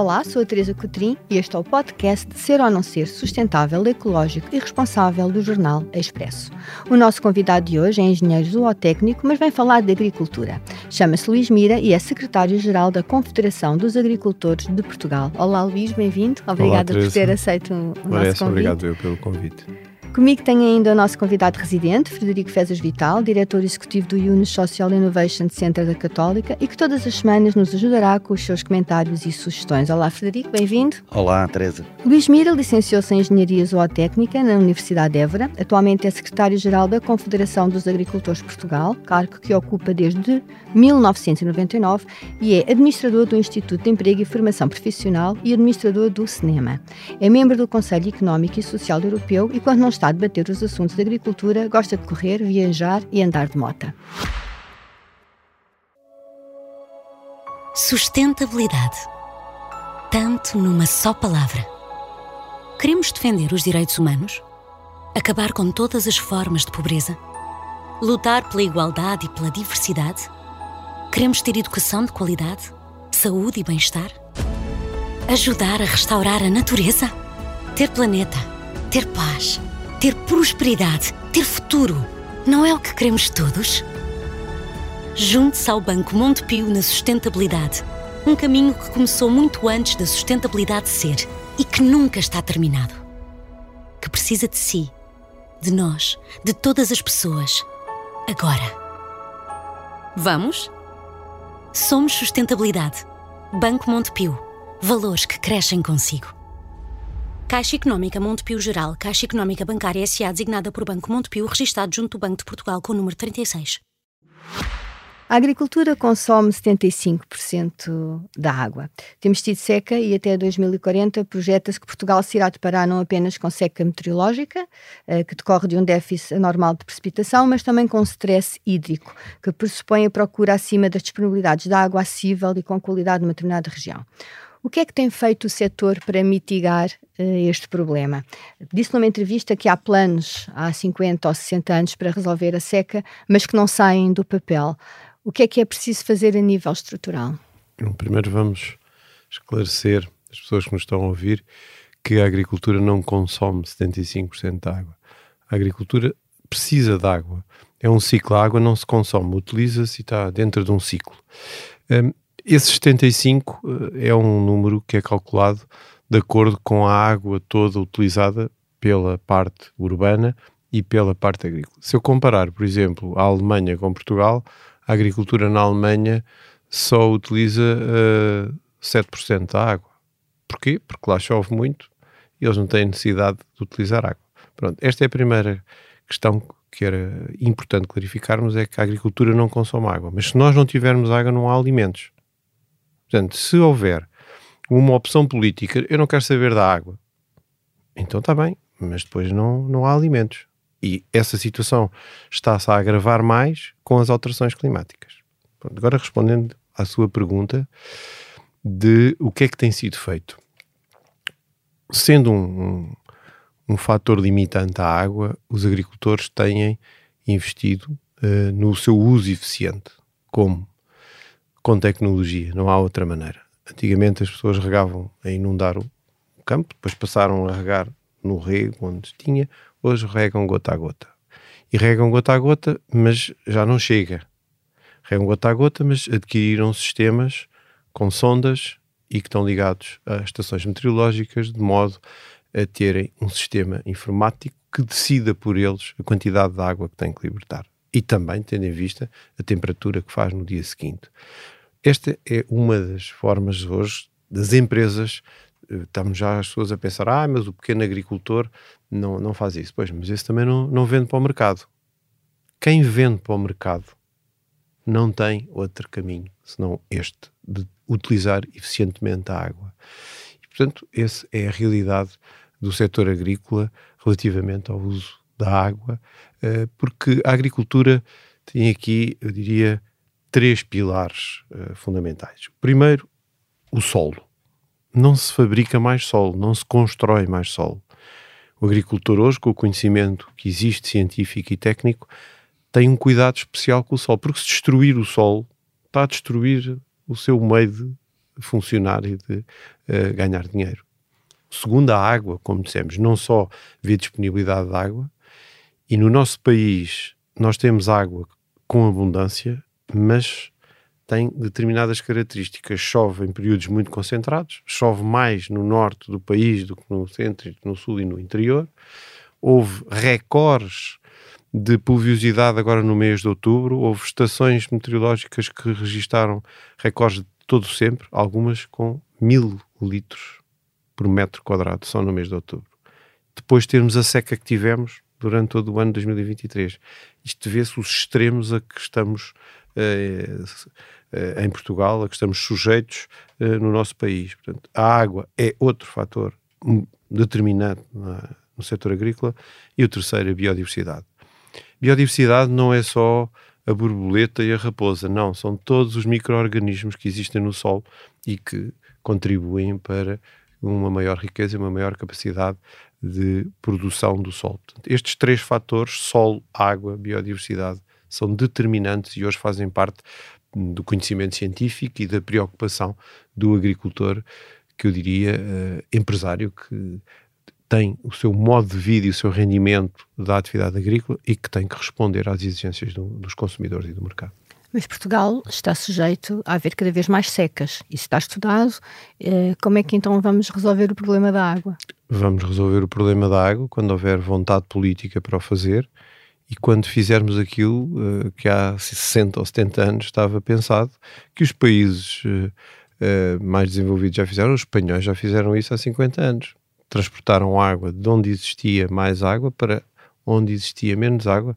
Olá, sou a Teresa Cotrim e este é o podcast de Ser ou Não Ser Sustentável, Ecológico e Responsável do jornal Expresso. O nosso convidado de hoje é engenheiro zootécnico, mas vem falar de agricultura. Chama-se Luís Mira e é secretário-geral da Confederação dos Agricultores de Portugal. Olá, Luís, bem-vindo. Obrigada Olá, por ter aceito o Parece, nosso convite. Obrigado eu pelo convite. Comigo tenho ainda o nosso convidado residente, Frederico Fezas Vital, diretor executivo do Unis Social Innovation Center da Católica e que todas as semanas nos ajudará com os seus comentários e sugestões. Olá, Frederico, bem-vindo. Olá, Teresa. Luís Mira licenciou-se em Engenharia Zootécnica na Universidade de Évora. Atualmente é secretário-geral da Confederação dos Agricultores de Portugal, cargo que ocupa desde 1999 e é administrador do Instituto de Emprego e Formação Profissional e administrador do Cinema. É membro do Conselho Económico e Social Europeu e, quando não está a debater os assuntos de agricultura, gosta de correr, viajar e andar de mota. Sustentabilidade. Tanto numa só palavra. Queremos defender os direitos humanos? Acabar com todas as formas de pobreza? Lutar pela igualdade e pela diversidade? Queremos ter educação de qualidade? Saúde e bem-estar? Ajudar a restaurar a natureza? Ter planeta? Ter paz? Ter prosperidade? Ter futuro? Não é o que queremos todos? Junte-se ao Banco Montepio na sustentabilidade. Um caminho que começou muito antes da sustentabilidade ser e que nunca está terminado. Que precisa de si, de nós, de todas as pessoas. Agora. Vamos? Somos sustentabilidade. Banco Montepio. Valores que crescem consigo. Caixa Económica Montepio Geral, Caixa Económica Bancária S.A. designada por Banco Montepio, registado junto do Banco de Portugal com o número 36. A agricultura consome 75% da água. Temos tido seca e até 2040 projeta-se que Portugal se irá deparar não apenas com seca meteorológica, eh, que decorre de um déficit anormal de precipitação, mas também com stress hídrico, que pressupõe a procura acima das disponibilidades de água acessível e com qualidade numa determinada região. O que é que tem feito o setor para mitigar uh, este problema? Disse numa entrevista que há planos há 50 ou 60 anos para resolver a seca, mas que não saem do papel. O que é que é preciso fazer a nível estrutural? Primeiro vamos esclarecer as pessoas que nos estão a ouvir que a agricultura não consome 75% de água. A agricultura precisa de água. É um ciclo, a água não se consome, utiliza-se e está dentro de um ciclo. Um, esse 75 é um número que é calculado de acordo com a água toda utilizada pela parte urbana e pela parte agrícola. Se eu comparar, por exemplo, a Alemanha com Portugal, a agricultura na Alemanha só utiliza uh, 7% da água. Porquê? Porque lá chove muito e eles não têm necessidade de utilizar água. Pronto, esta é a primeira questão que era importante clarificarmos, é que a agricultura não consome água. Mas se nós não tivermos água, não há alimentos. Portanto, se houver uma opção política, eu não quero saber da água, então está bem, mas depois não, não há alimentos. E essa situação está-se a agravar mais com as alterações climáticas. Pronto, agora respondendo à sua pergunta de o que é que tem sido feito. Sendo um, um, um fator limitante à água, os agricultores têm investido uh, no seu uso eficiente. Como? Com tecnologia, não há outra maneira. Antigamente as pessoas regavam a inundar o campo, depois passaram a regar no rego onde tinha, hoje regam gota a gota. E regam gota a gota, mas já não chega. Regam gota a gota, mas adquiriram sistemas com sondas e que estão ligados a estações meteorológicas, de modo a terem um sistema informático que decida por eles a quantidade de água que têm que libertar. E também tendo em vista a temperatura que faz no dia seguinte. Esta é uma das formas hoje das empresas estamos já as pessoas a pensar, ah, mas o pequeno agricultor não, não faz isso. Pois, mas esse também não, não vende para o mercado. Quem vende para o mercado não tem outro caminho senão este, de utilizar eficientemente a água. E, portanto, essa é a realidade do setor agrícola relativamente ao uso da água, eh, porque a agricultura tem aqui, eu diria, três pilares eh, fundamentais. O primeiro, o solo não se fabrica mais solo, não se constrói mais solo. O agricultor hoje, com o conhecimento que existe científico e técnico, tem um cuidado especial com o solo, porque se destruir o solo, está a destruir o seu meio de funcionar e de uh, ganhar dinheiro. Segundo, a água, como dissemos, não só via disponibilidade de água, e no nosso país nós temos água com abundância, mas tem determinadas características. Chove em períodos muito concentrados, chove mais no norte do país do que no centro, no sul e no interior. Houve recordes de pluviosidade agora no mês de outubro, houve estações meteorológicas que registaram recordes de todo sempre, algumas com mil litros por metro quadrado só no mês de outubro. Depois termos a seca que tivemos durante todo o ano de 2023. Isto vê-se os extremos a que estamos eh, eh, em Portugal, a que estamos sujeitos eh, no nosso país. Portanto, a água é outro fator determinante no setor agrícola e o terceiro é a biodiversidade. Biodiversidade não é só a borboleta e a raposa, não, são todos os micro-organismos que existem no solo e que contribuem para uma maior riqueza e uma maior capacidade de produção do solo. Portanto, estes três fatores, solo, água, biodiversidade, são determinantes e hoje fazem parte do conhecimento científico e da preocupação do agricultor, que eu diria uh, empresário, que tem o seu modo de vida e o seu rendimento da atividade agrícola e que tem que responder às exigências do, dos consumidores e do mercado. Mas Portugal está sujeito a haver cada vez mais secas. Isso está estudado. Eh, como é que então vamos resolver o problema da água? Vamos resolver o problema da água quando houver vontade política para o fazer e quando fizermos aquilo uh, que há 60 ou 70 anos estava pensado, que os países uh, uh, mais desenvolvidos já fizeram, os espanhóis já fizeram isso há 50 anos. Transportaram água de onde existia mais água para onde existia menos água,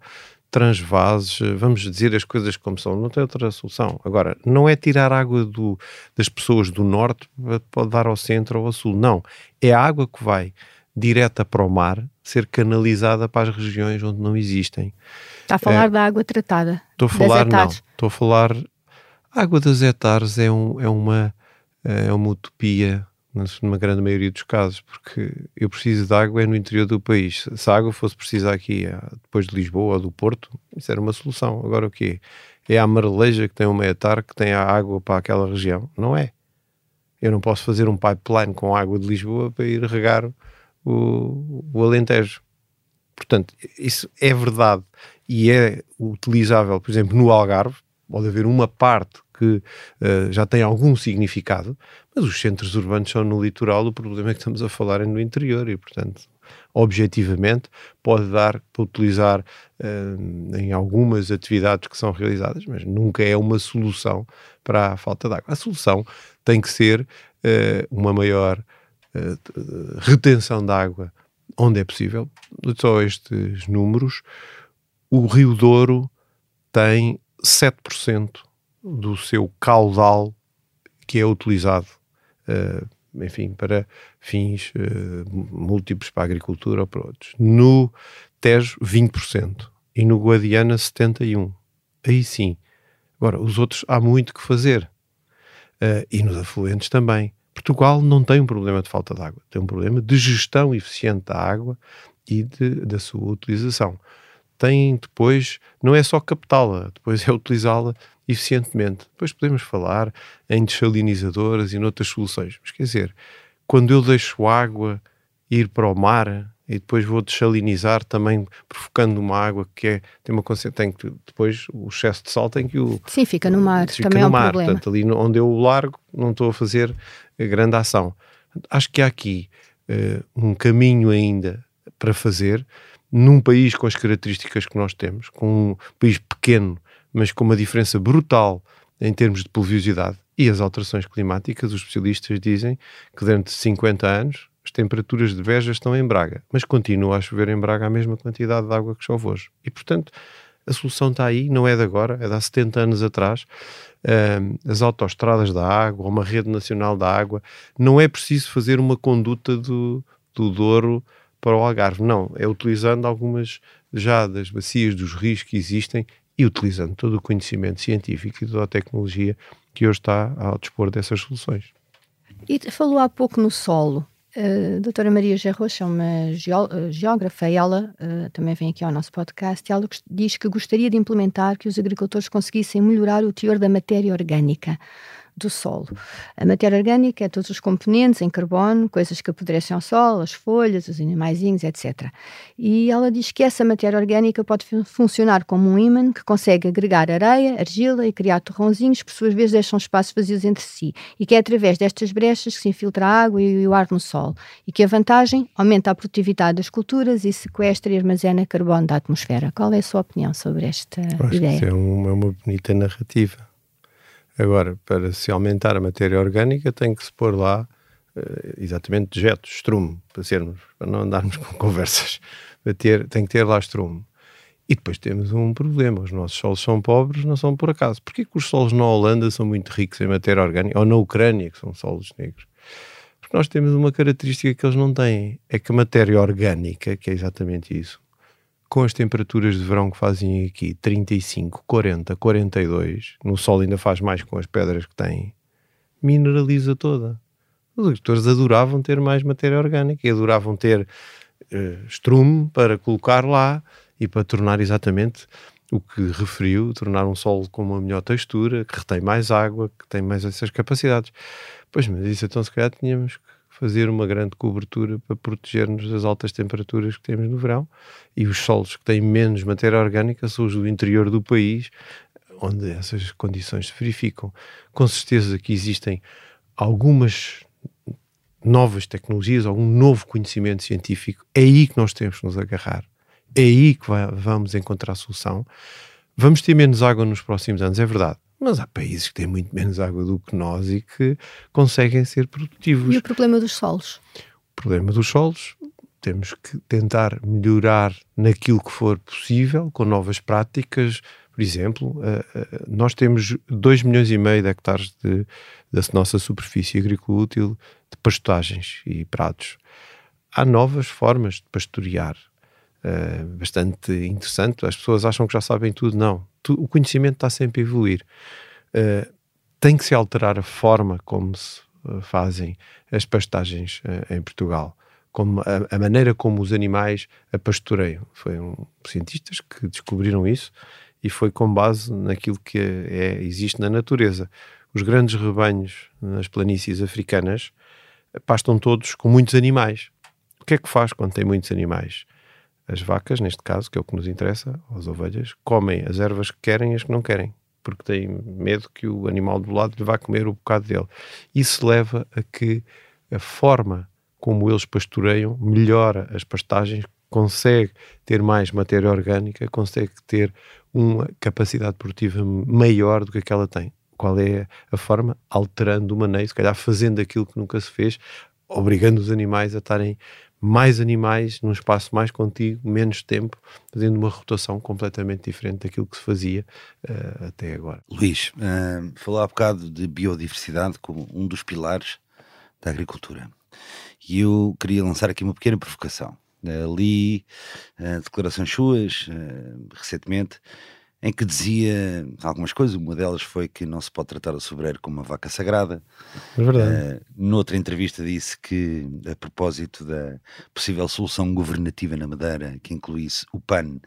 transvases, vamos dizer as coisas como são, não tem outra solução. Agora, não é tirar água do, das pessoas do norte para dar ao centro ou ao sul, não. É a água que vai direta para o mar ser canalizada para as regiões onde não existem. Está a falar é, da água tratada? Estou a falar, não. Estou a falar. A água das hectares é, um, é, uma, é uma utopia, numa grande maioria dos casos, porque eu preciso de água é no interior do país. Se a água fosse precisar aqui, eh, depois de Lisboa ou do Porto, isso era uma solução. Agora o quê? É a Marleja que tem uma hectare que tem a água para aquela região? Não é. Eu não posso fazer um pipeline com água de Lisboa para ir regar o, o Alentejo. Portanto, isso é verdade e é utilizável, por exemplo, no Algarve, pode haver uma parte que uh, já tem algum significado, mas os centros urbanos são no litoral, o problema é que estamos a falar é no interior e, portanto, objetivamente, pode dar para utilizar uh, em algumas atividades que são realizadas, mas nunca é uma solução para a falta de água. A solução tem que ser uh, uma maior eh, retenção de água onde é possível. Só estes números. O Rio Douro tem 7% do seu caudal que é utilizado, uh, enfim, para fins uh, múltiplos para a agricultura ou para outros. No Tejo, 20%. E no Guadiana, 71%. Aí sim. Agora, os outros há muito que fazer. Uh, e nos afluentes também. Portugal não tem um problema de falta de água, tem um problema de gestão eficiente da água e de, da sua utilização. Tem depois, não é só captá-la, depois é utilizá-la eficientemente. Depois podemos falar em desalinizadoras e noutras soluções. Mas quer dizer, quando eu deixo água ir para o mar e depois vou desalinizar também provocando uma água que é, tem uma tem que depois o excesso de sal tem que o sim fica no mar fica também no é um mar problema. portanto ali onde eu o largo não estou a fazer grande ação acho que há aqui uh, um caminho ainda para fazer num país com as características que nós temos com um país pequeno mas com uma diferença brutal em termos de pluviosidade e as alterações climáticas os especialistas dizem que durante 50 anos as temperaturas de Veja estão em Braga, mas continua a chover em Braga a mesma quantidade de água que chove hoje. E, portanto, a solução está aí, não é de agora, é de há 70 anos atrás. as autoestradas da água, uma rede nacional da água, não é preciso fazer uma conduta do, do Douro para o Algarve, não, é utilizando algumas já das bacias dos rios que existem e utilizando todo o conhecimento científico e toda a tecnologia que hoje está ao dispor dessas soluções. E falou há pouco no solo. A doutora Maria Gerrocha é uma eh, geógrafa e ela uh, também vem aqui ao nosso podcast ela diz que gostaria de implementar que os agricultores conseguissem melhorar o teor da matéria orgânica do solo. A matéria orgânica é todos os componentes em carbono, coisas que apodrecem ao solo, as folhas, os animaizinhos, etc. E ela diz que essa matéria orgânica pode funcionar como um ímã que consegue agregar areia, argila e criar torrãozinhos que por suas vezes deixam espaços vazios entre si e que é através destas brechas que se infiltra a água e o ar no solo e que a vantagem aumenta a produtividade das culturas e sequestra e armazena carbono da atmosfera. Qual é a sua opinião sobre esta ideia? Isso é uma, é uma bonita narrativa. Agora, para se aumentar a matéria orgânica, tem que se pôr lá uh, exatamente dejeto, estrume, para, sermos, para não andarmos com conversas. Ter, tem que ter lá estrume. E depois temos um problema: os nossos solos são pobres, não são por acaso. Porquê que os solos na Holanda são muito ricos em matéria orgânica? Ou na Ucrânia, que são solos negros? Porque nós temos uma característica que eles não têm: é que a matéria orgânica, que é exatamente isso, com as temperaturas de verão que fazem aqui, 35, 40, 42, no sol ainda faz mais com as pedras que têm, mineraliza toda. Os agricultores adoravam ter mais matéria orgânica e adoravam ter uh, estrume para colocar lá e para tornar exatamente o que referiu, tornar um solo com uma melhor textura, que retém mais água, que tem mais essas capacidades. Pois, mas isso então se calhar tínhamos que fazer uma grande cobertura para proteger-nos das altas temperaturas que temos no verão e os solos que têm menos matéria orgânica são os do interior do país, onde essas condições se verificam. Com certeza que existem algumas novas tecnologias, algum novo conhecimento científico, é aí que nós temos que nos agarrar é aí que vamos encontrar a solução. Vamos ter menos água nos próximos anos, é verdade. Mas há países que têm muito menos água do que nós e que conseguem ser produtivos. E o problema dos solos? O problema dos solos, temos que tentar melhorar naquilo que for possível, com novas práticas. Por exemplo, nós temos 2 milhões e meio de hectares de, da nossa superfície agrícola útil de pastagens e prados. Há novas formas de pastorear uh, bastante interessante. As pessoas acham que já sabem tudo. Não. Tu, o conhecimento está sempre a evoluir. Uh, tem que se alterar a forma como se uh, fazem as pastagens em Portugal. Como a, a, maneira como os animais a pastoreiam. Foi um, cientistas que descobriram isso e foi com base naquilo que é, existe na natureza. Os grandes rebanhos nas planícies africanas pastam todos com muitos animais. O que é que faz quando tem muitos animais? As vacas, neste caso, que é o que nos interessa, as ovelhas, comem as ervas que querem e as que não querem, porque têm medo que o animal do lado lhe vá comer o bocado dele. Isso leva a que a forma como eles pastoreiam melhora as pastagens, consegue ter mais matéria orgânica, consegue ter uma capacidade produtiva maior do que aquela tem. Qual é a forma? Alterando o maneio, se calhar fazendo aquilo que nunca se fez, obrigando os animais a estarem mais animais num espaço mais contigo, menos tempo, fazendo uma rotação completamente diferente daquilo que se fazia uh, até agora. Luís, uh, falou há bocado de biodiversidade como um dos pilares da agricultura. E eu queria lançar aqui uma pequena provocação. Uh, li uh, declarações suas recentemente em que dizia algumas coisas. Uma delas foi que não se pode tratar o sobreiro como uma vaca sagrada. É verdade. Uh, noutra entrevista disse que, a propósito da possível solução governativa na Madeira, que incluísse o PAN,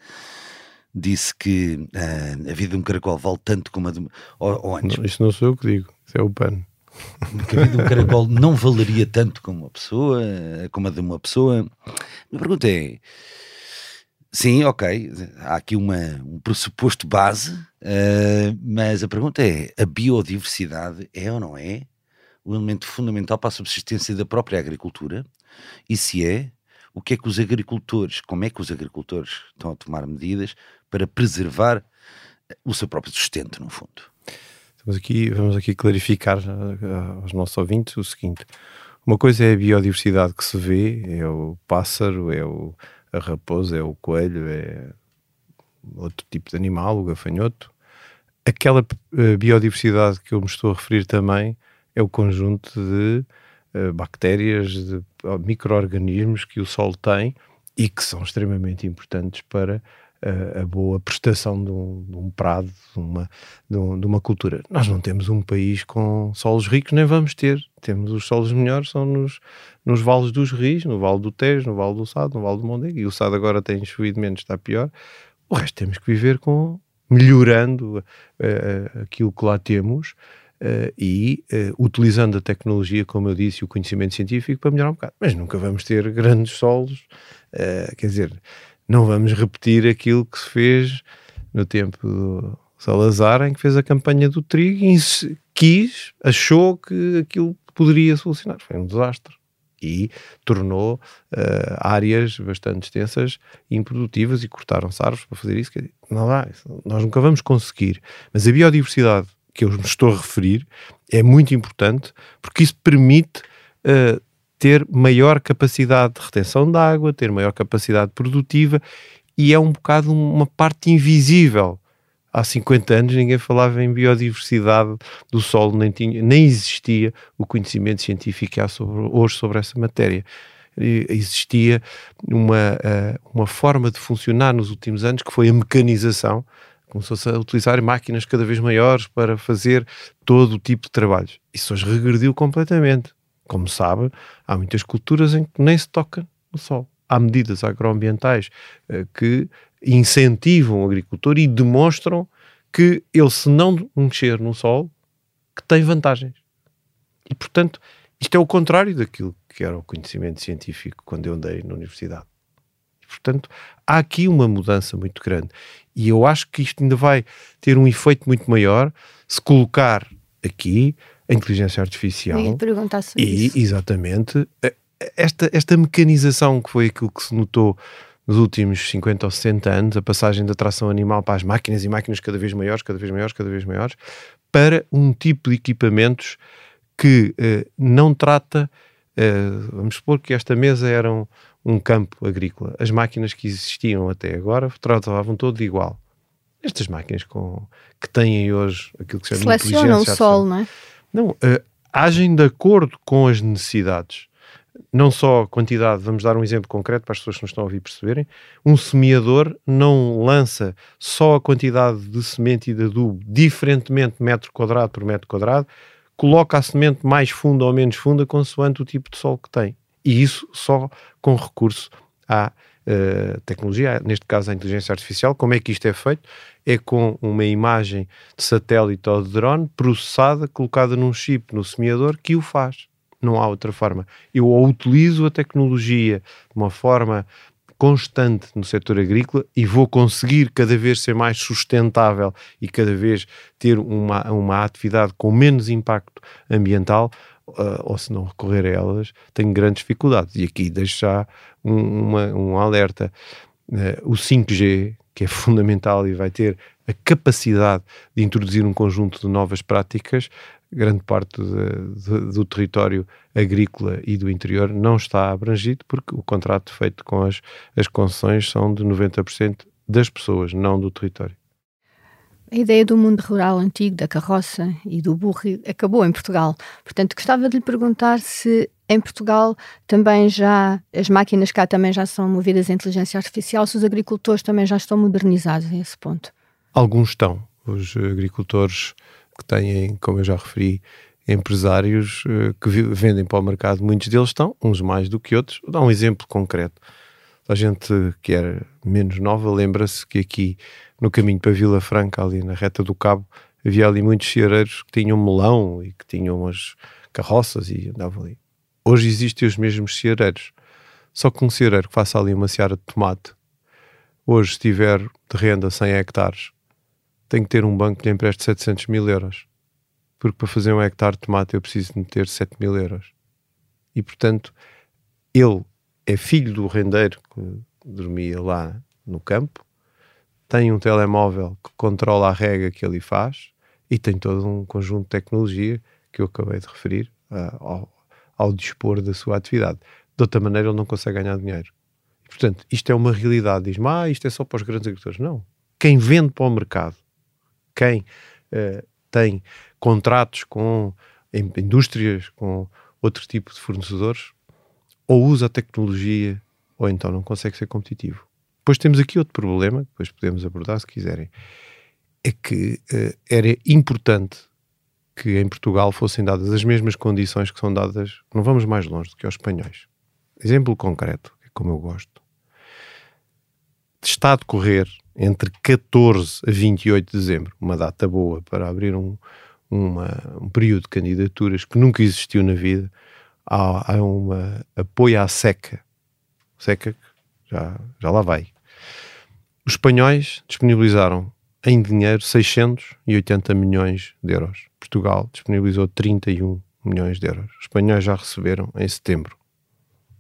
disse que uh, a vida de um caracol vale tanto como a de. Ou, ou antes. Não, isso não sou eu que digo, isso é o PAN. Que a vida de um caracol não valeria tanto como uma pessoa, como a de uma pessoa. A pergunta é Sim, ok. Há aqui uma, um pressuposto base, uh, mas a pergunta é: a biodiversidade é ou não é um elemento fundamental para a subsistência da própria agricultura? E se é, o que é que os agricultores, como é que os agricultores estão a tomar medidas para preservar o seu próprio sustento, no fundo? Vamos aqui, vamos aqui clarificar uh, aos nossos ouvintes o seguinte: uma coisa é a biodiversidade que se vê, é o pássaro, é o a raposa, é o coelho, é outro tipo de animal, o gafanhoto. Aquela uh, biodiversidade que eu me estou a referir também é o conjunto de uh, bactérias, de micro-organismos que o solo tem e que são extremamente importantes para a, a boa prestação de um, de um prado, de uma, de, um, de, uma cultura. Nós não temos um país com solos ricos, nem vamos ter. Temos os solos melhores, são nos, nos vales dos rios, no Vale do Tejo, no Vale do Sado, no Vale do Mondego, e o Sado agora tem chovido menos, está pior. O resto temos que viver com melhorando uh, aquilo que lá temos uh, e uh, utilizando a tecnologia, como eu disse, o conhecimento científico para melhorar um bocado. Mas nunca vamos ter grandes solos, quer dizer, não vamos repetir aquilo que se fez no tempo do Salazar, em que fez a campanha do trigo e quis, achou que aquilo poderia solucionar. Foi um desastre e tornou uh, áreas bastante extensas improdutivas e cortaram-se árvores para fazer isso. Não dá, nós nunca vamos conseguir. Mas a biodiversidade que eu me estou a referir é muito importante porque isso permite uh, ter maior capacidade de retenção de água, ter maior capacidade produtiva e é um bocado uma parte invisível há 50 anos ninguém falava em biodiversidade do solo, nem, tinha, nem existia o conhecimento científico que há sobre, hoje sobre essa matéria. existia uma, eh, uma forma de funcionar nos últimos anos que foi a mecanização, começou-se a utilizar máquinas cada vez maiores para fazer todo o tipo de trabalhos. Isso hoje regrediu completamente. Como sabe, há muitas culturas em que nem se toca no solo. Há medidas agroambientais uh, que incentivam o agricultor e demonstram que ele, se não mexer no sol, que tem vantagens. E, portanto, isto é o contrário daquilo que era o conhecimento científico quando eu andei na universidade. E, portanto, há aqui uma mudança muito grande. E eu acho que isto ainda vai ter um efeito muito maior se colocar aqui a inteligência artificial. E perguntar sobre e, isso. Exatamente. Esta, esta mecanização que foi aquilo que se notou nos últimos 50 ou 60 anos, a passagem da tração animal para as máquinas e máquinas cada vez maiores, cada vez maiores, cada vez maiores, para um tipo de equipamentos que uh, não trata, uh, vamos supor que esta mesa era um, um, campo agrícola. As máquinas que existiam até agora tratavam todo igual. Estas máquinas com, que têm hoje aquilo que se chama Selecionam o sol, não é? Não, uh, agem de acordo com as necessidades não só quantidade, vamos dar um exemplo concreto para as pessoas que nos estão a ouvir perceberem, um semeador não lança só a quantidade de semente e de adubo diferentemente metro quadrado por metro quadrado, coloca a semente mais funda ou menos funda consoante o tipo de solo que tem. E isso só com recurso à uh, tecnologia, neste caso a inteligência artificial. Como é que isto é feito? É com uma imagem de satélite ou de drone processada, colocada num chip no semeador que o faz não há outra forma. Eu ou utilizo a tecnologia de uma forma constante no setor agrícola e vou conseguir cada vez ser mais sustentável e cada vez ter uma, uma atividade com menos impacto ambiental, uh, ou se não recorrer a elas, tenho grandes dificuldades. E aqui deixo já um, uma, um alerta. Uh, o 5G, que é fundamental e vai ter a capacidade de introduzir um conjunto de novas práticas, grande parte de, de, do território agrícola e do interior não está abrangido porque o contrato feito com as, as concessões são de 90% das pessoas, não do território. A ideia do mundo rural antigo, da carroça e do burro, acabou em Portugal. Portanto, gostava de lhe perguntar se em Portugal também já, as máquinas cá também já são movidas a inteligência artificial, se os agricultores também já estão modernizados a esse ponto. Alguns estão. Os agricultores que têm, como eu já referi, empresários uh, que vendem para o mercado, muitos deles estão, uns mais do que outros. Vou dar um exemplo concreto. A gente que era menos nova lembra-se que aqui no caminho para Vila Franca, ali na reta do Cabo, havia ali muitos ceareiros que tinham melão e que tinham umas carroças e andavam ali. Hoje existem os mesmos ceareiros, só que um ceareiro que faça ali uma seara de tomate, hoje se tiver de renda 100 hectares, tem que ter um banco que lhe empreste 700 mil euros. Porque para fazer um hectare de tomate eu preciso de meter 7 mil euros. E portanto, ele é filho do rendeiro que dormia lá no campo, tem um telemóvel que controla a rega que ele faz e tem todo um conjunto de tecnologia que eu acabei de referir uh, ao, ao, dispor da sua atividade. De outra maneira, ele não consegue ganhar dinheiro. Portanto, isto é uma realidade. Diz-me, ah, isto é só para os grandes agricultores. Não. Quem vende para o mercado quem uh, tem contratos com indústrias, com outro tipo de fornecedores, ou usa a tecnologia ou então não consegue ser competitivo. Depois temos aqui outro problema, depois podemos abordar se quiserem, é que uh, era importante que em Portugal fossem dadas as mesmas condições que são dadas, não vamos mais longe do que aos espanhóis. Exemplo concreto, é como eu gosto. Está a decorrer entre 14 a 28 de dezembro, uma data boa para abrir um, uma, um período de candidaturas que nunca existiu na vida. Há, há um apoio à seca. Seca, já, já lá vai. Os espanhóis disponibilizaram em dinheiro 680 milhões de euros. Portugal disponibilizou 31 milhões de euros. Os espanhóis já receberam em setembro.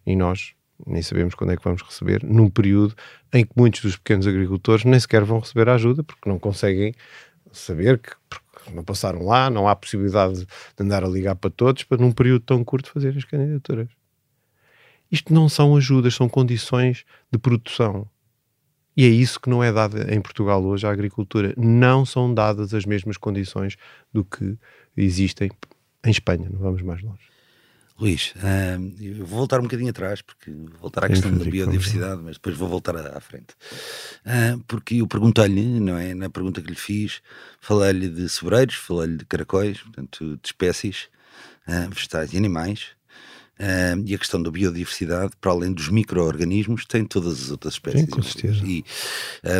E nós nem sabemos quando é que vamos receber, num período em que muitos dos pequenos agricultores nem sequer vão receber ajuda porque não conseguem saber que não passaram lá, não há possibilidade de andar a ligar para todos para num período tão curto fazer as candidaturas. Isto não são ajudas, são condições de produção. E é isso que não é dado em Portugal hoje à agricultura. Não são dadas as mesmas condições do que existem em Espanha. Não vamos mais longe. Luís, uh, eu vou voltar um bocadinho atrás, porque vou voltar à questão da biodiversidade, mas depois vou voltar à, à frente. Uh, porque eu perguntei-lhe, não é? Na pergunta que lhe fiz, falei-lhe de sobreiros, falei-lhe de caracóis, portanto, de espécies uh, vegetais e animais. Uh, e a questão da biodiversidade, para além dos micro-organismos, tem todas as outras espécies. Sim, com certeza. E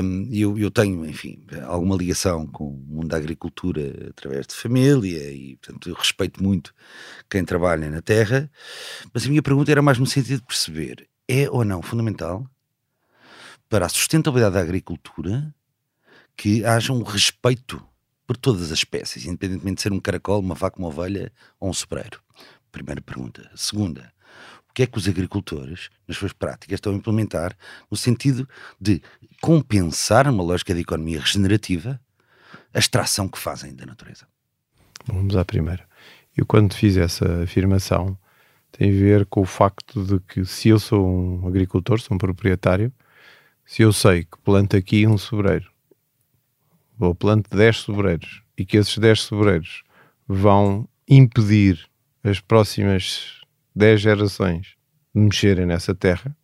um, eu, eu tenho, enfim, alguma ligação com o mundo da agricultura através de família e, portanto, eu respeito muito quem trabalha na terra, mas a minha pergunta era mais no sentido de perceber: é ou não fundamental para a sustentabilidade da agricultura que haja um respeito por todas as espécies, independentemente de ser um caracol, uma vaca, uma ovelha ou um sobreiro? Primeira pergunta. Segunda, o que é que os agricultores, nas suas práticas, estão a implementar no sentido de compensar uma lógica de economia regenerativa a extração que fazem da natureza? Vamos à primeira. Eu, quando fiz essa afirmação, tem a ver com o facto de que se eu sou um agricultor, sou um proprietário, se eu sei que planto aqui um sobreiro, ou planto 10 sobreiros, e que esses 10 sobreiros vão impedir as próximas 10 gerações mexerem nessa terra,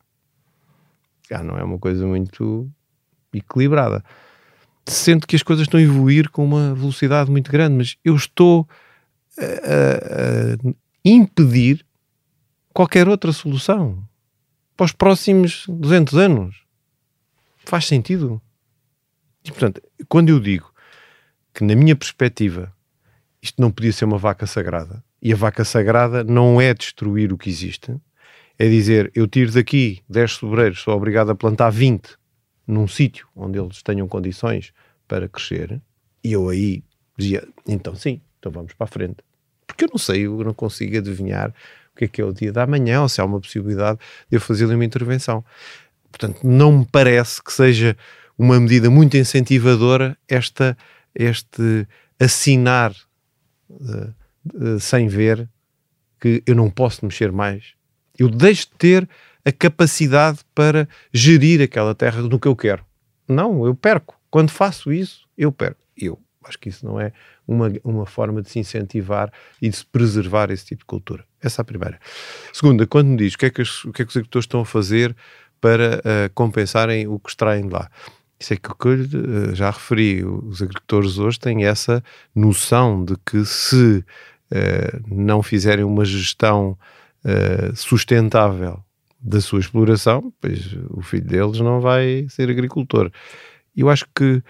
já não é uma coisa muito equilibrada. Sendo que as coisas estão a evoluir com uma velocidade muito grande, mas eu estou a, a, a impedir qualquer outra solução para os próximos 200 anos. Faz sentido? E portanto, quando eu digo que, na minha perspectiva, isto não podia ser uma vaca sagrada, e a vaca sagrada não é destruir o que existe, é dizer, eu tiro daqui 10 sobreiros, sou obrigado a plantar 20 num sítio onde eles tenham condições para crescer, e eu aí dizia, então sim, então vamos para a frente. Porque eu não sei, eu não consigo adivinhar o que é que é o dia da manhã, ou se há uma possibilidade de eu fazer uma intervenção. Portanto, não me parece que seja uma medida muito incentivadora esta, este assinar uh, uh, sem ver que eu não posso mexer mais. Eu deixo de ter a capacidade para gerir aquela terra no que eu quero. Não, eu perco. Quando faço isso, eu perco. Eu acho que isso não é uma, uma forma de se incentivar e de se preservar esse tipo de cultura. Essa é a primeira. Segunda, quando me diz o que é que os, o que é que os agricultores estão a fazer para uh, compensarem o que extraem lá. Isso é que eu uh, já referi. Os agricultores hoje têm essa noção de que se não fizerem uma gestão sustentável da sua exploração, pois o filho deles não vai ser agricultor. Eu acho que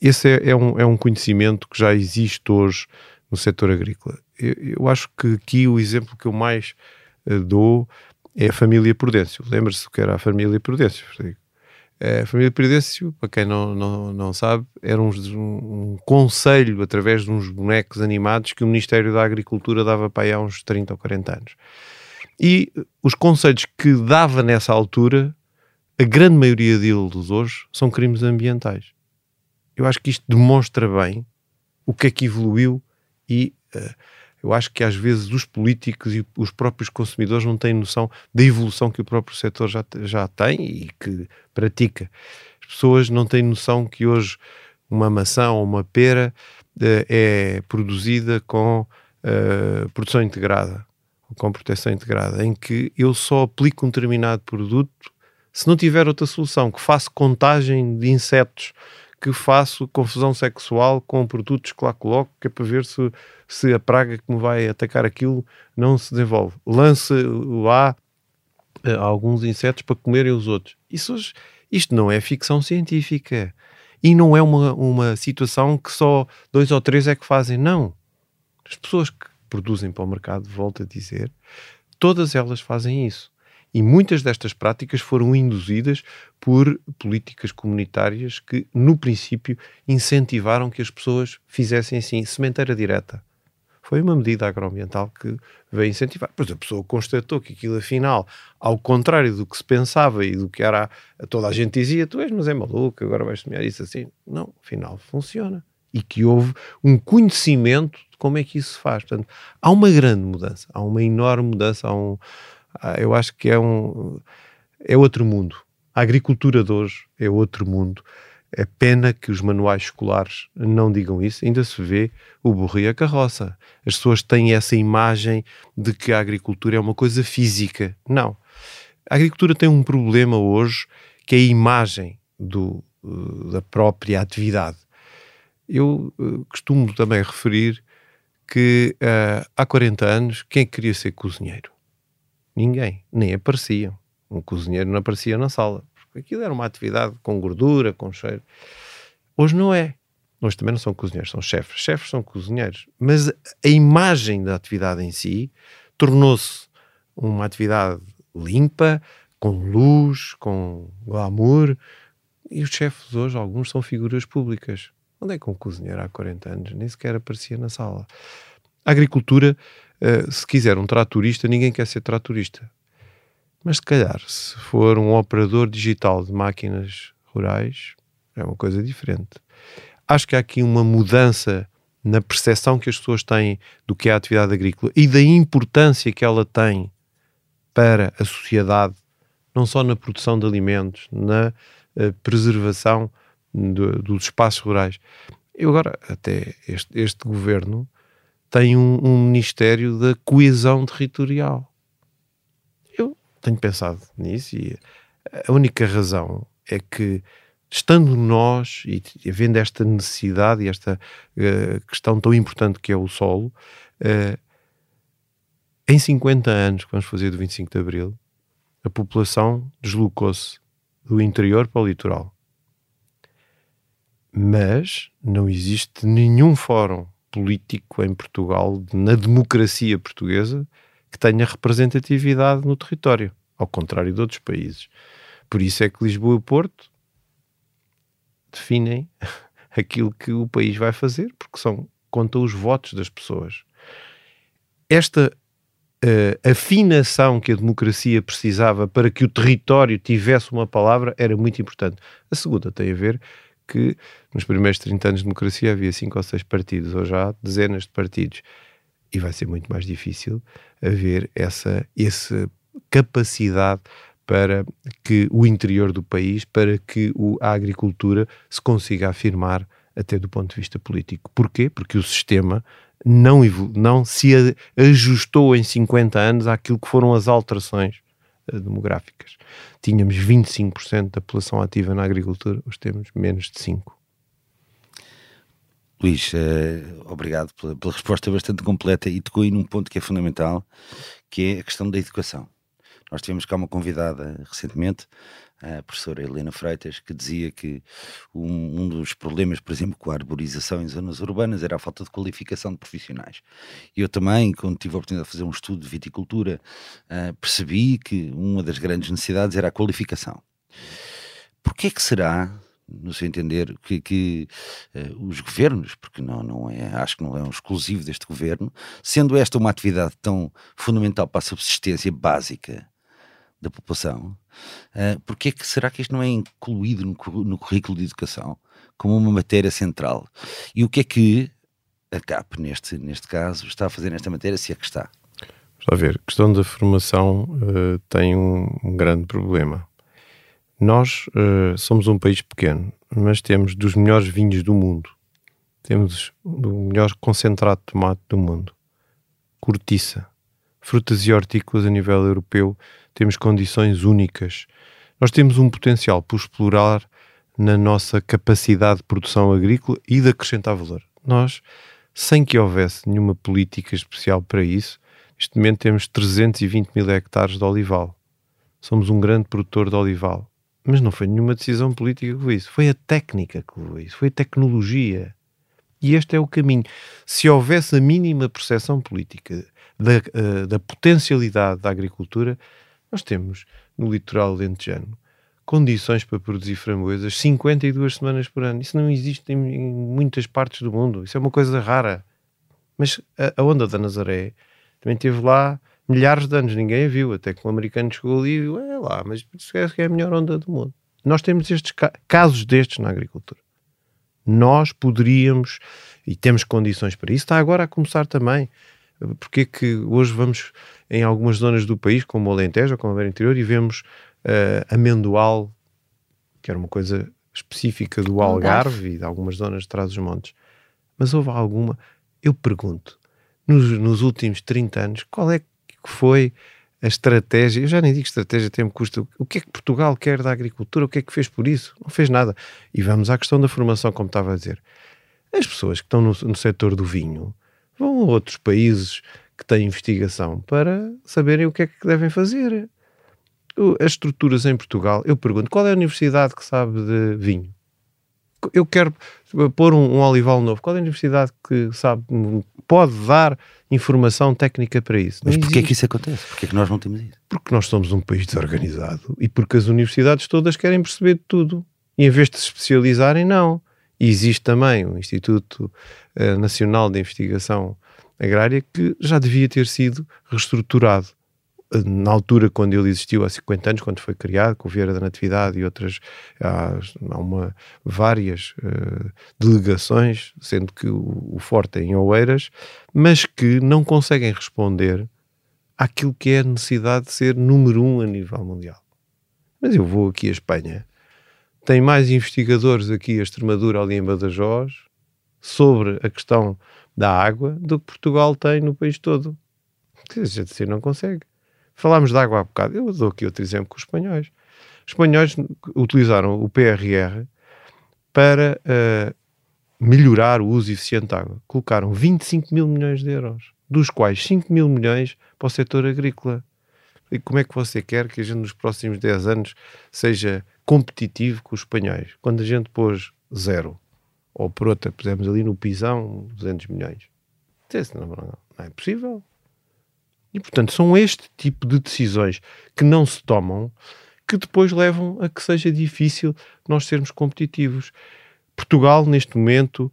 esse é, é, um, é um conhecimento que já existe hoje no setor agrícola. Eu, eu acho que aqui o exemplo que eu mais uh, dou é a família Prudêncio. Lembra-se que era a família Prudêncio. A família Prudêncio, para quem não, não, não sabe, era um, um, conselho através de uns bonecos animados que o Ministério da Agricultura dava para aí há uns 30 ou 40 anos. E os conselhos que dava nessa altura, a grande maioria deles hoje, são crimes ambientais eu acho que isto demonstra bem o que é que evoluiu e uh, eu acho que às vezes os políticos e os próprios consumidores não têm noção da evolução que o próprio setor já, já tem e que pratica. As pessoas não têm noção que hoje uma maçã ou uma pera uh, é produzida com uh, produção integrada, com proteção integrada, em que eu só aplico um determinado produto se não tiver outra solução, que faço contagem de insetos que faço confusão sexual com produtos que lá coloco, que é para ver se, se a praga que me vai atacar aquilo não se desenvolve. Lance lá uh, alguns insetos para comerem os outros. Isso, isto não é ficção científica. E não é uma, uma situação que só dois ou três é que fazem. Não. As pessoas que produzem para o mercado, volto a dizer, todas elas fazem isso. E muitas destas práticas foram induzidas por políticas comunitárias que, no princípio, incentivaram que as pessoas fizessem assim, sementeira direta. Foi uma medida agroambiental que veio incentivar. Pois a pessoa constatou que aquilo, afinal, ao contrário do que se pensava e do que era toda a gente dizia, tu és, mas é maluco, agora vais semear isso assim. Não, afinal, funciona. E que houve um conhecimento de como é que isso se faz. Portanto, há uma grande mudança, há uma enorme mudança, há um, eu acho que é um é outro mundo. A agricultura de hoje é outro mundo. É pena que os manuais escolares não digam isso. Ainda se vê o burro e a carroça. As pessoas têm essa imagem de que a agricultura é uma coisa física. Não. A agricultura tem um problema hoje que é a imagem do, eh, da própria atividade. Eu uh, costumo também referir que uh, há 40 anos, quem queria ser cozinheiro? Ninguém, nem apareciam. Um cozinheiro não aparecia na sala, porque aquilo era uma atividade com gordura, com cheiro. Hoje não é. Hoje também não são cozinheiros, são chefes. Chefes são cozinheiros. Mas a imagem da atividade em si tornou-se uma atividade limpa, com luz, com glamour. E os chefes hoje, alguns, são figuras públicas. Onde é que um cozinheiro há 40 anos nem sequer aparecia na sala? A agricultura eh, se quiser um tratorista, ninguém quer ser tratorista. Mas se calhar, se for um operador digital de máquinas rurais, é uma coisa diferente. Acho que há aqui uma mudança na percepção que as pessoas têm do que é a atividade agrícola e da importância que ela tem para a sociedade, não só na produção de alimentos, na uh, preservação do, dos espaços rurais. Eu agora, até este, este governo, tem um, um Ministério da Coesão Territorial. Eu tenho pensado nisso e a única razão é que, estando nós e havendo esta necessidade e esta uh, questão tão importante que é o solo, uh, em 50 anos que vamos fazer do 25 de Abril, a população deslocou-se do interior para o litoral. Mas não existe nenhum fórum político em Portugal, na democracia portuguesa, que tenha representatividade no território, ao contrário de outros países. Por isso é que Lisboa e Porto definem aquilo que o país vai fazer, porque são conta os votos das pessoas. Esta uh, afinação que a democracia precisava para que o território tivesse uma palavra era muito importante. A segunda tem a ver que nos primeiros 30 anos de democracia havia cinco ou seis partidos, hoje há dezenas de partidos. E vai ser muito mais difícil haver essa, essa capacidade para que o interior do país, para que o, a agricultura se consiga afirmar até do ponto de vista político. Porquê? Porque o sistema não, não se ajustou em 50 anos àquilo que foram as alterações demográficas. Tínhamos 25% da população ativa na agricultura, hoje temos menos de 5%. Luís, uh, obrigado pela, pela, resposta bastante completa e tocou aí num ponto que é fundamental, que é a questão da educação. Nós tivemos cá uma convidada recentemente a professora Helena Freitas, que dizia que um, um, dos problemas, por exemplo, com a arborização em zonas urbanas era a falta de qualificação de profissionais. Eu também, quando tive a oportunidade de fazer um estudo de viticultura, uh, percebi que uma das grandes necessidades era a qualificação. Porquê que será, no seu entender, que, que uh, os governos, porque não, não é, acho que não é um exclusivo deste governo, sendo esta uma atividade tão fundamental para a subsistência básica da população, uh, porque é que será que isto não é incluído no, no, currículo de educação como uma matéria central? E o que é que a CAP, neste, neste caso, está a fazer nesta matéria, se é que está? Vamos a ver, a questão da formação uh, tem um, um, grande problema. Nós uh, somos um país pequeno, mas temos dos melhores vinhos do mundo. Temos o melhor concentrado de tomate do mundo. Cortiça. Frutas e hortícolas a nível europeu temos condições únicas. Nós temos um potencial por explorar na nossa capacidade de produção agrícola e de acrescentar valor. Nós, sem que houvesse nenhuma política especial para isso, neste momento temos 320 mil hectares de olival. Somos um grande produtor de olival. Mas não foi nenhuma decisão política que levou isso. Foi a técnica que levou isso. Foi a tecnologia. E este é o caminho. Se houvesse a mínima percepção política da, uh, da potencialidade da agricultura, nós temos no litoral lentejano condições para produzir framboesas 52 semanas por ano. Isso não existe em, em muitas partes do mundo. Isso é uma coisa rara. Mas a, a onda da Nazaré também teve lá milhares de anos, ninguém a viu, até que um americano chegou ali e viu, é lá, mas isso é, é a melhor onda do mundo. Nós temos estes ca casos destes na agricultura. Nós poderíamos, e temos condições para isso, está agora a começar também. Porque é que hoje vamos em algumas zonas do país, como o Alentejo ou como a Beira Interior, e vemos uh, amendoal, que era uma coisa específica do Algarve, e de algumas zonas de trás dos montes. Mas houve alguma, eu pergunto, nos, nos últimos 30 anos, qual é que foi a estratégia, eu já nem digo estratégia, tempo custa, o que é que Portugal quer da agricultura, o que é que fez por isso? Não fez nada. E vamos à questão da formação, como estava a dizer. As pessoas que estão no, no setor do vinho vão a outros países que têm investigação para saberem o que é que devem fazer. As estruturas em Portugal, eu pergunto, qual é a universidade que sabe de vinho? Eu quero pôr um, um olival novo. Qual é a universidade que sabe, pode dar informação técnica para isso? Mas porquê é que isso acontece? Porquê é que nós não temos isso? Porque nós somos um país desorganizado e porque as universidades todas querem perceber de tudo. E em vez de se especializarem, não. Existe também o Instituto uh, Nacional de Investigação Agrária que já devia ter sido reestruturado na altura quando ele existiu há 50 anos, quando foi criado, com o Vieira da Natividade e outras, há, há uma, várias uh, delegações, sendo que o, o, forte é em Oeiras, mas que não conseguem responder àquilo que é a necessidade de ser número um a nível mundial. Mas eu vou aqui à Espanha, tem mais investigadores aqui a Extremadura, ali em Badajoz, sobre a questão da água, do que Portugal tem no país todo. A gente não consegue. Falámos de água há bocado. Eu dou aqui outro exemplo com os espanhóis. Os espanhóis utilizaram o PRR para uh, melhorar o uso eficiente da água. Colocaram 25 mil milhões de euros, dos quais 5 mil milhões para o setor agrícola. E como é que você quer que a gente nos próximos 10 anos seja competitivo com os espanhóis? Quando a gente pôs zero, ou por outra, pusemos ali no pisão 200 milhões. Não, não, não é possível. E, portanto, são este tipo de decisões que não se tomam que depois levam a que seja difícil nós sermos competitivos. Portugal, neste momento,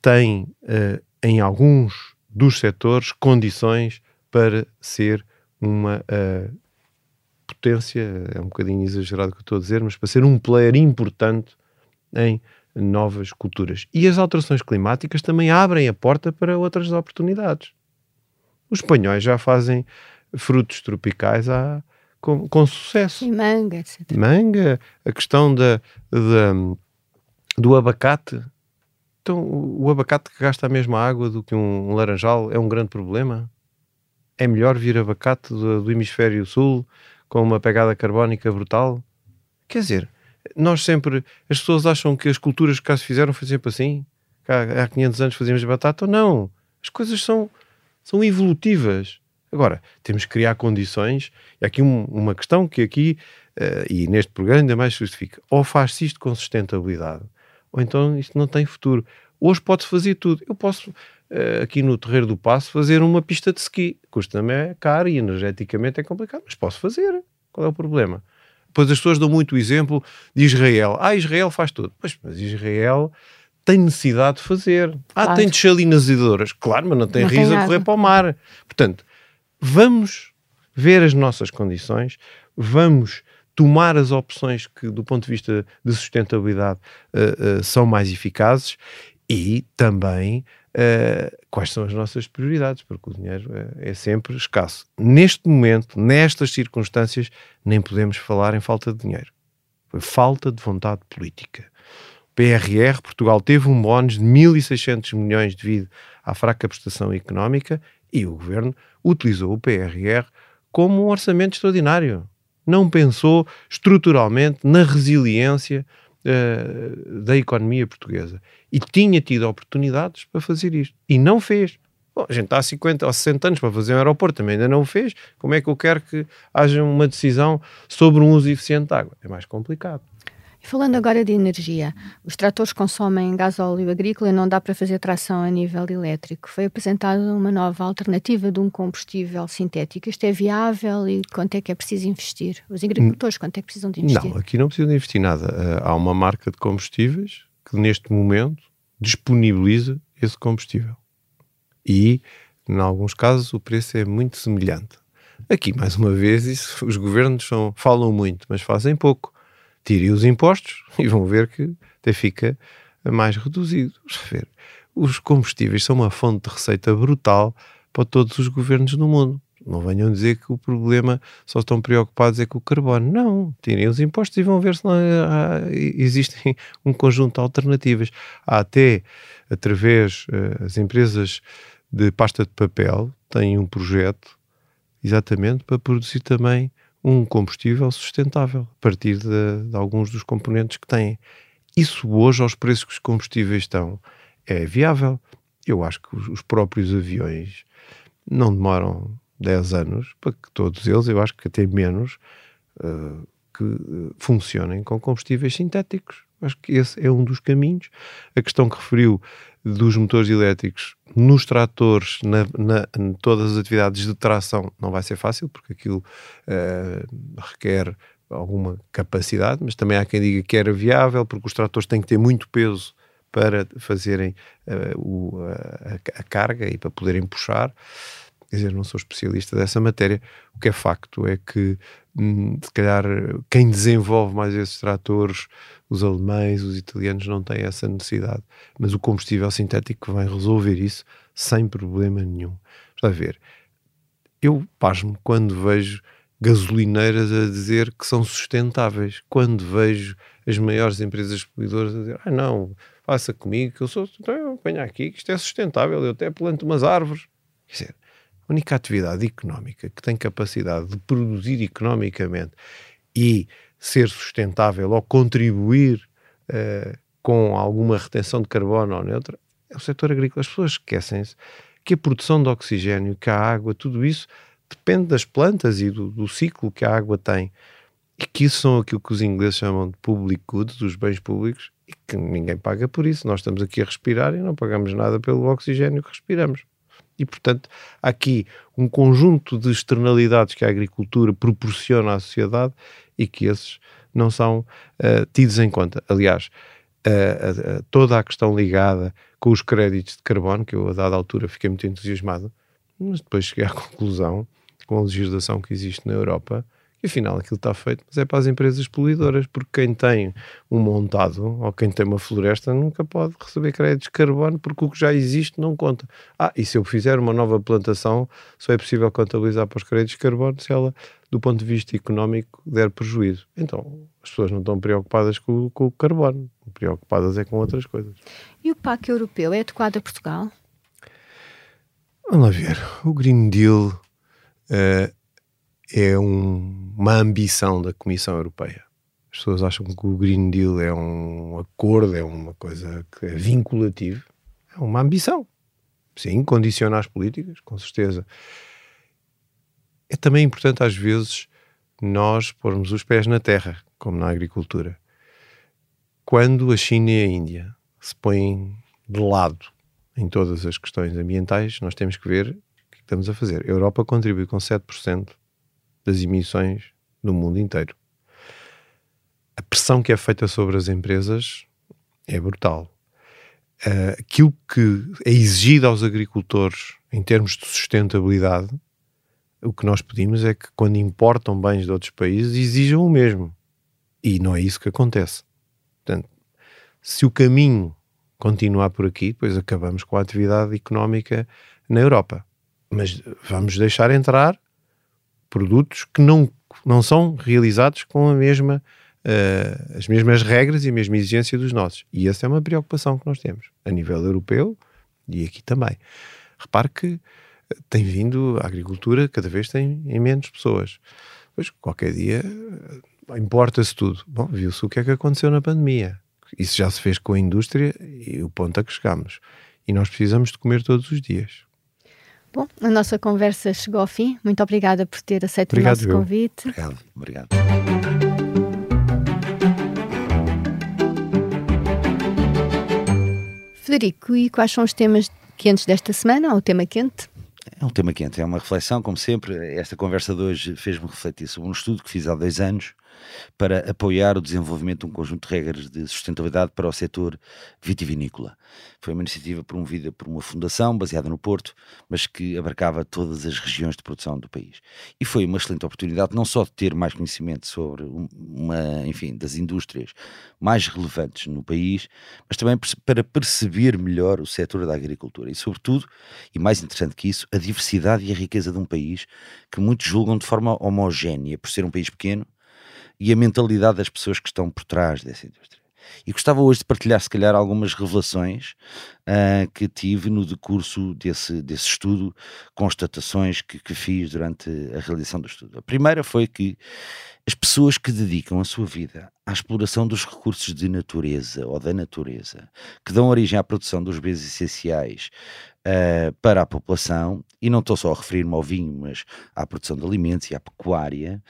tem uh, em alguns dos setores condições para ser uma uh, potência, é um bocadinho exagerado o que eu estou a dizer, mas para ser um player importante em novas culturas. E as alterações climáticas também abrem a porta para outras oportunidades. Os espanhóis já fazem frutos tropicais há, com, com sucesso. E manga, etc. Manga, a questão da, da, do abacate. Então, o, abacate que gasta a mesma água do que um laranjal é um grande problema? É melhor vir abacate do, do hemisfério sul com uma pegada carbónica brutal? Quer dizer, nós sempre, as pessoas acham que as culturas que cá se fizeram foi sempre assim? Há, há 500 anos fazíamos batata? Não? As coisas são são evolutivas. Agora, temos que criar condições, e aqui um, uma questão que aqui, uh, e neste programa ainda mais justifica, ou faz-se isto com sustentabilidade, ou então isto não tem futuro. Hoje pode-se fazer tudo. Eu posso, aqui no Terreiro do Passo, fazer uma pista de ski. Custa-me é caro e energeticamente é complicado, mas posso fazer. Qual é o problema? Pois as pessoas dão muito o exemplo de Israel. Ah, Israel faz tudo. Pois, mas Israel tem necessidade de fazer. Ah, claro. tem desalinizadoras. Claro, mas não tem não rios tem a correr para o mar. Portanto, vamos ver as nossas condições, vamos tomar as opções que, do ponto de vista de sustentabilidade, uh, uh, são mais eficazes e também uh, quais são as nossas prioridades, porque o dinheiro é sempre escasso. Neste momento, nestas circunstâncias, nem podemos falar em falta de dinheiro. Foi falta de vontade política. PRR, Portugal teve um bónus de 1.600 milhões devido à fraca prestação económica e o governo utilizou o PRR como um orçamento extraordinário. Não pensou estruturalmente na resiliência uh, da economia portuguesa. E tinha tido oportunidades para fazer isto. E não fez. Bom, a gente está há 50 ou 60 anos para fazer um aeroporto, também ainda não o fez. Como é que eu quero que haja uma decisão sobre um uso eficiente de água? É mais complicado. Falando agora de energia, os tratores consomem gás óleo agrícola e não dá para fazer tração a nível elétrico. Foi apresentada uma nova alternativa de um combustível sintético. Isto é viável e quanto é que é preciso investir? Os agricultores, quanto é que precisam de investir? Não, aqui não precisam de investir nada. Eh, há uma marca de combustíveis que neste momento disponibiliza esse combustível. E, em alguns casos, o preço é muito semelhante. Aqui, mais uma vez, isso, os governos são, falam muito, mas fazem pouco tirem os impostos e vão ver que até fica mais reduzido. Ver, os combustíveis são uma fonte de receita brutal para todos os governos do mundo. Não venham dizer que o problema só estão preocupados é com o carbono. Não, tirem os impostos e vão ver se não há, existem um conjunto de alternativas. Há até, através das uh, empresas de pasta de papel, têm um projeto exatamente para produzir também um combustível sustentável a partir de, de, alguns dos componentes que têm. Isso hoje, aos preços que os combustíveis estão, é viável. Eu acho que os, os próprios aviões não demoram 10 anos para que todos eles, eu acho que até menos, uh, que uh, funcionem com combustíveis sintéticos. Acho que esse é um dos caminhos. A questão que referiu dos motores elétricos nos tratores, na, na, em todas as atividades de tração, não vai ser fácil, porque aquilo uh, requer alguma capacidade, mas também há quem diga que era viável, porque os tratores têm que ter muito peso para fazerem uh, o, a, a, carga e para poderem puxar. Quer dizer, não sou especialista dessa matéria. O que é facto é que, hum, se calhar, quem desenvolve mais esses tratores os alemães, os italianos não têm essa necessidade. Mas o combustível sintético vai resolver isso sem problema nenhum. Está a ver? Eu pasmo quando vejo gasolineiras a dizer que são sustentáveis, quando vejo as maiores empresas poluidoras a dizer, ah não, faça comigo que eu sou, então venha aqui que isto é sustentável, eu até planto umas árvores. Quer dizer, a única atividade económica que tem capacidade de produzir economicamente e ser sustentável ou contribuir uh, com alguma retenção de carbono ou neutra é o setor agrícola. As pessoas esquecem-se que a produção de oxigênio, que a água, tudo isso depende das plantas e do, do, ciclo que a água tem. E que isso são aquilo que os ingleses chamam de public goods, dos bens públicos, e que ninguém paga por isso. Nós estamos aqui a respirar e não pagamos nada pelo oxigênio que respiramos. E, portanto, há aqui um conjunto de externalidades que a agricultura proporciona à sociedade e que esses não são uh, tidos em conta. Aliás, uh, uh, toda a questão ligada com os créditos de carbono, que eu a dada altura fiquei muito entusiasmado, mas depois cheguei à conclusão, com a legislação que existe na Europa, e afinal aquilo está feito, mas é para as empresas poluidoras, porque quem tem um montado ou quem tem uma floresta nunca pode receber créditos de carbono, porque o que já existe não conta. Ah, e se eu fizer uma nova plantação, só é possível contabilizar para os créditos de carbono se ela, do ponto de vista económico, der prejuízo. Então, as pessoas não estão preocupadas com, com o carbono, preocupadas é com outras coisas. E o PAC europeu é adequado a Portugal? Vamos lá ver. O Green Deal uh, é um, uma ambição da Comissão Europeia. As pessoas acham que o Green Deal é um acordo, é uma coisa que é vinculativa. É uma ambição. Sim, condiciona as políticas, com certeza. É também importante, às vezes, nós pormos os pés na terra, como na agricultura. Quando a China e a Índia se põem de lado em todas as questões ambientais, nós temos que ver o que estamos a fazer. A Europa contribui com 7% das emissões no mundo inteiro. A pressão que é feita sobre as empresas é brutal. Uh, aquilo que é exigido aos agricultores em termos de sustentabilidade, o que nós pedimos é que quando importam bens de outros países exijam o mesmo. E não é isso que acontece. Portanto, se o caminho continuar por aqui, depois acabamos com a atividade económica na Europa. Mas vamos deixar entrar produtos que não, não são realizados com a mesma, uh, as mesmas regras e a mesma exigência dos nossos. E essa é uma preocupação que nós temos a nível europeu e aqui também. Repare que eh, tem vindo, a agricultura cada vez tem em menos pessoas. Pois qualquer dia eh, importa-se tudo. Bom, viu-se o que é que aconteceu na pandemia. Isso já se fez com a indústria e o ponto a que chegamos. E nós precisamos de comer todos os dias. Bom, a nossa conversa chegou ao fim. Muito obrigada por ter aceito obrigado, o nosso convite. Obrigado, obrigado. Federico, e quais são os temas quentes desta semana, ou o tema quente? É um tema quente, é uma reflexão, como sempre. Esta conversa de hoje fez-me refletir sobre um estudo que fiz há dois anos para apoiar o desenvolvimento de um conjunto de regras de sustentabilidade para o setor vitivinícola. Foi uma iniciativa promovida por uma fundação baseada no Porto, mas que abarcava todas as regiões de produção do país. E foi uma excelente oportunidade não só de ter mais conhecimento sobre uma, enfim, das indústrias mais relevantes no país, mas também para perceber melhor o setor da agricultura e, sobretudo, e mais interessante que isso, a diversidade e a riqueza de um país que muitos julgam de forma homogénea por ser um país pequeno e a mentalidade das pessoas que estão por trás dessa indústria. E gostava hoje de partilhar, se calhar, algumas revelações uh, que tive no decurso desse, desse estudo, constatações que, que fiz durante a realização do estudo. A primeira foi que as pessoas que dedicam a sua vida à exploração dos recursos de natureza ou da natureza, que dão origem à produção dos bens essenciais uh, para a população, e não estou só a referir-me ao vinho, mas à produção de alimentos e à pecuária,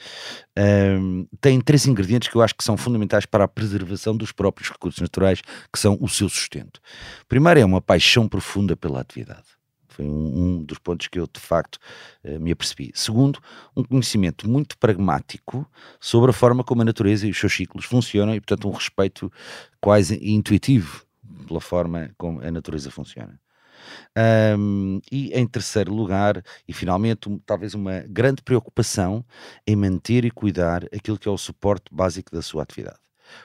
uh, têm três ingredientes que eu acho que são fundamentais para a preservação dos próprios recursos naturais, que são o seu sustento. Primeiro é uma paixão profunda pela atividade. Foi um, um, dos pontos que eu de facto uh, me apercebi. Segundo, um conhecimento muito pragmático sobre a forma como a natureza e os seus ciclos funcionam e, portanto, um respeito quase intuitivo pela forma como a natureza funciona. Um, e em terceiro lugar, e finalmente, talvez uma grande preocupação em manter e cuidar aquilo que é o suporte básico da sua atividade.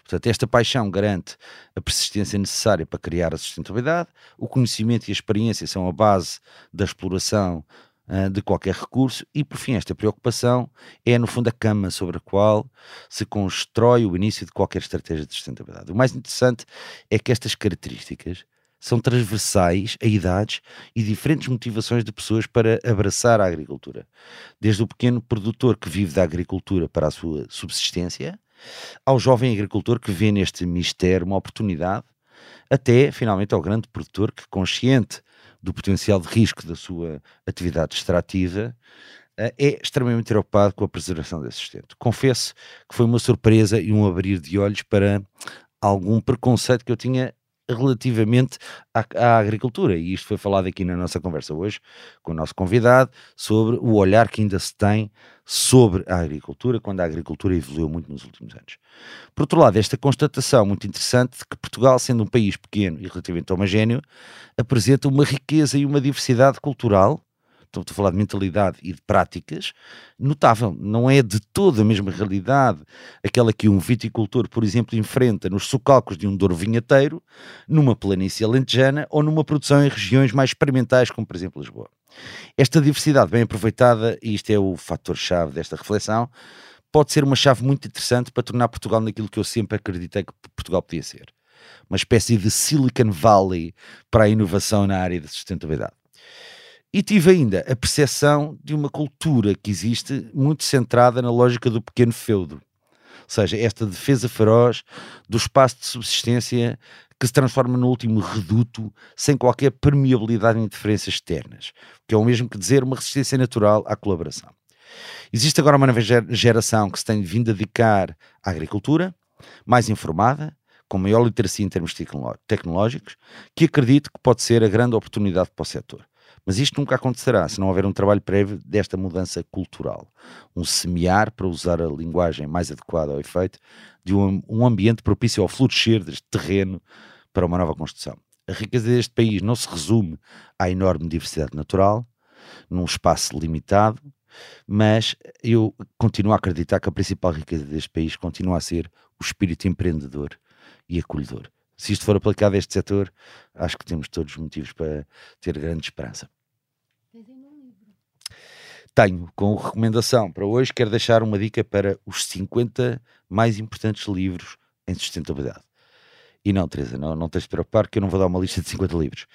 Portanto, esta paixão garante a persistência necessária para criar a sustentabilidade, o conhecimento e a experiência são a base da exploração uh, de qualquer recurso e, por fim, esta preocupação é, no fundo, a cama sobre a qual se constrói o início de qualquer estratégia de sustentabilidade. O mais interessante é que estas características são transversais a idades e diferentes motivações de pessoas para abraçar a agricultura. Desde o pequeno produtor que vive da agricultura para a sua subsistência, ao jovem agricultor que vê neste mistério uma oportunidade, até finalmente ao grande produtor que, consciente do potencial de risco da sua atividade extrativa, eh, é extremamente preocupado com a preservação desse sustento. Confesso que foi uma surpresa e um abrir de olhos para algum preconceito que eu tinha relativamente à, à, agricultura. E isto foi falado aqui na nossa conversa hoje com o nosso convidado sobre o olhar que ainda se tem sobre a agricultura, quando a agricultura evoluiu muito nos últimos anos. Por outro lado, esta constatação muito interessante de que Portugal, sendo um país pequeno e relativamente homogéneo, apresenta uma riqueza e uma diversidade cultural estou a falar de mentalidade e de práticas, notável. Não é de toda a mesma realidade aquela que um viticultor, por exemplo, enfrenta nos socalcos de um Douro vinheteiro, numa planície alentejana ou numa produção em regiões mais experimentais, como por exemplo Lisboa. Esta diversidade bem aproveitada, e isto é o fator-chave desta reflexão, pode ser uma chave muito interessante para tornar Portugal naquilo que eu sempre acreditei que Portugal podia ser. Uma espécie de Silicon Valley para a inovação na área de sustentabilidade. E tive ainda a percepção de uma cultura que existe muito centrada na lógica do pequeno feudo. Ou seja, esta defesa feroz do espaço de subsistência que se transforma no último reduto sem qualquer permeabilidade em interferências externas, que é o mesmo que dizer uma resistência natural à colaboração. Existe agora uma nova geração que se tem vindo a dedicar à agricultura, mais informada, com maior literacia em termos tecnológicos, que acredito que pode ser a grande oportunidade para o setor. Mas isto nunca acontecerá se não houver um trabalho prévio desta mudança cultural. Um semear, para usar a linguagem mais adequada ao efeito, de um, um ambiente propício ao florescer deste terreno para uma nova construção. A riqueza deste país não se resume à enorme diversidade natural, num espaço limitado, mas eu continuo a acreditar que a principal riqueza deste país continua a ser o espírito empreendedor e acolhedor. Se isto for aplicado a este setor, acho que temos todos os motivos para ter grande esperança. Tenho, com recomendação para hoje, quero deixar uma dica para os 50 mais importantes livros em sustentabilidade. E não, Teresa, não, não tens de preocupar que eu não vou dar uma lista de 50 livros.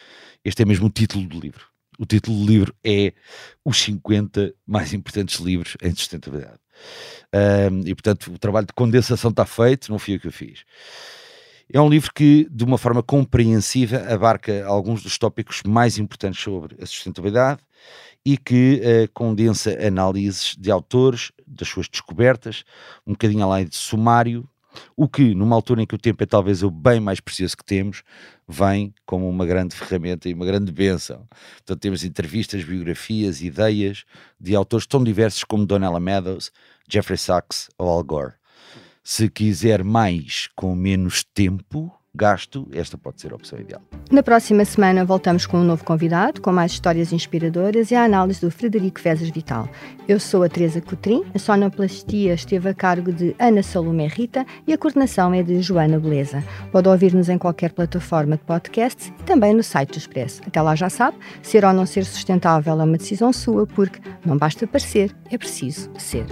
Este é mesmo o título do livro. O título do livro é Os 50 mais importantes livros em sustentabilidade. Um, e portanto, o trabalho de condensação está feito, não fui eu que eu fiz. É um livro que, de uma forma compreensiva, abarca alguns dos tópicos mais importantes sobre a sustentabilidade e que uh, condensa análises de autores, das suas descobertas, um bocadinho além de sumário, o que, numa altura em que o tempo é talvez o bem mais precioso que temos, vem como uma grande ferramenta e uma grande bênção. Portanto, temos entrevistas, biografias, ideias de autores tão diversos como Donella Meadows, Jeffrey Sachs ou Al Gore. Se quiser mais com menos tempo, gasto, esta pode ser a opção ideal. Na próxima semana voltamos com um novo convidado, com mais histórias inspiradoras e a análise do Frederico Vezes Vital. Eu sou a Teresa Cotrim, a sonoplastia esteve a cargo de Ana Salomé Rita e a coordenação é de Joana Beleza. Pode ouvir-nos em qualquer plataforma de podcasts e também no site do Expresso. Até lá já sabe, ser ou não ser sustentável é uma decisão sua, porque não basta parecer, é preciso ser.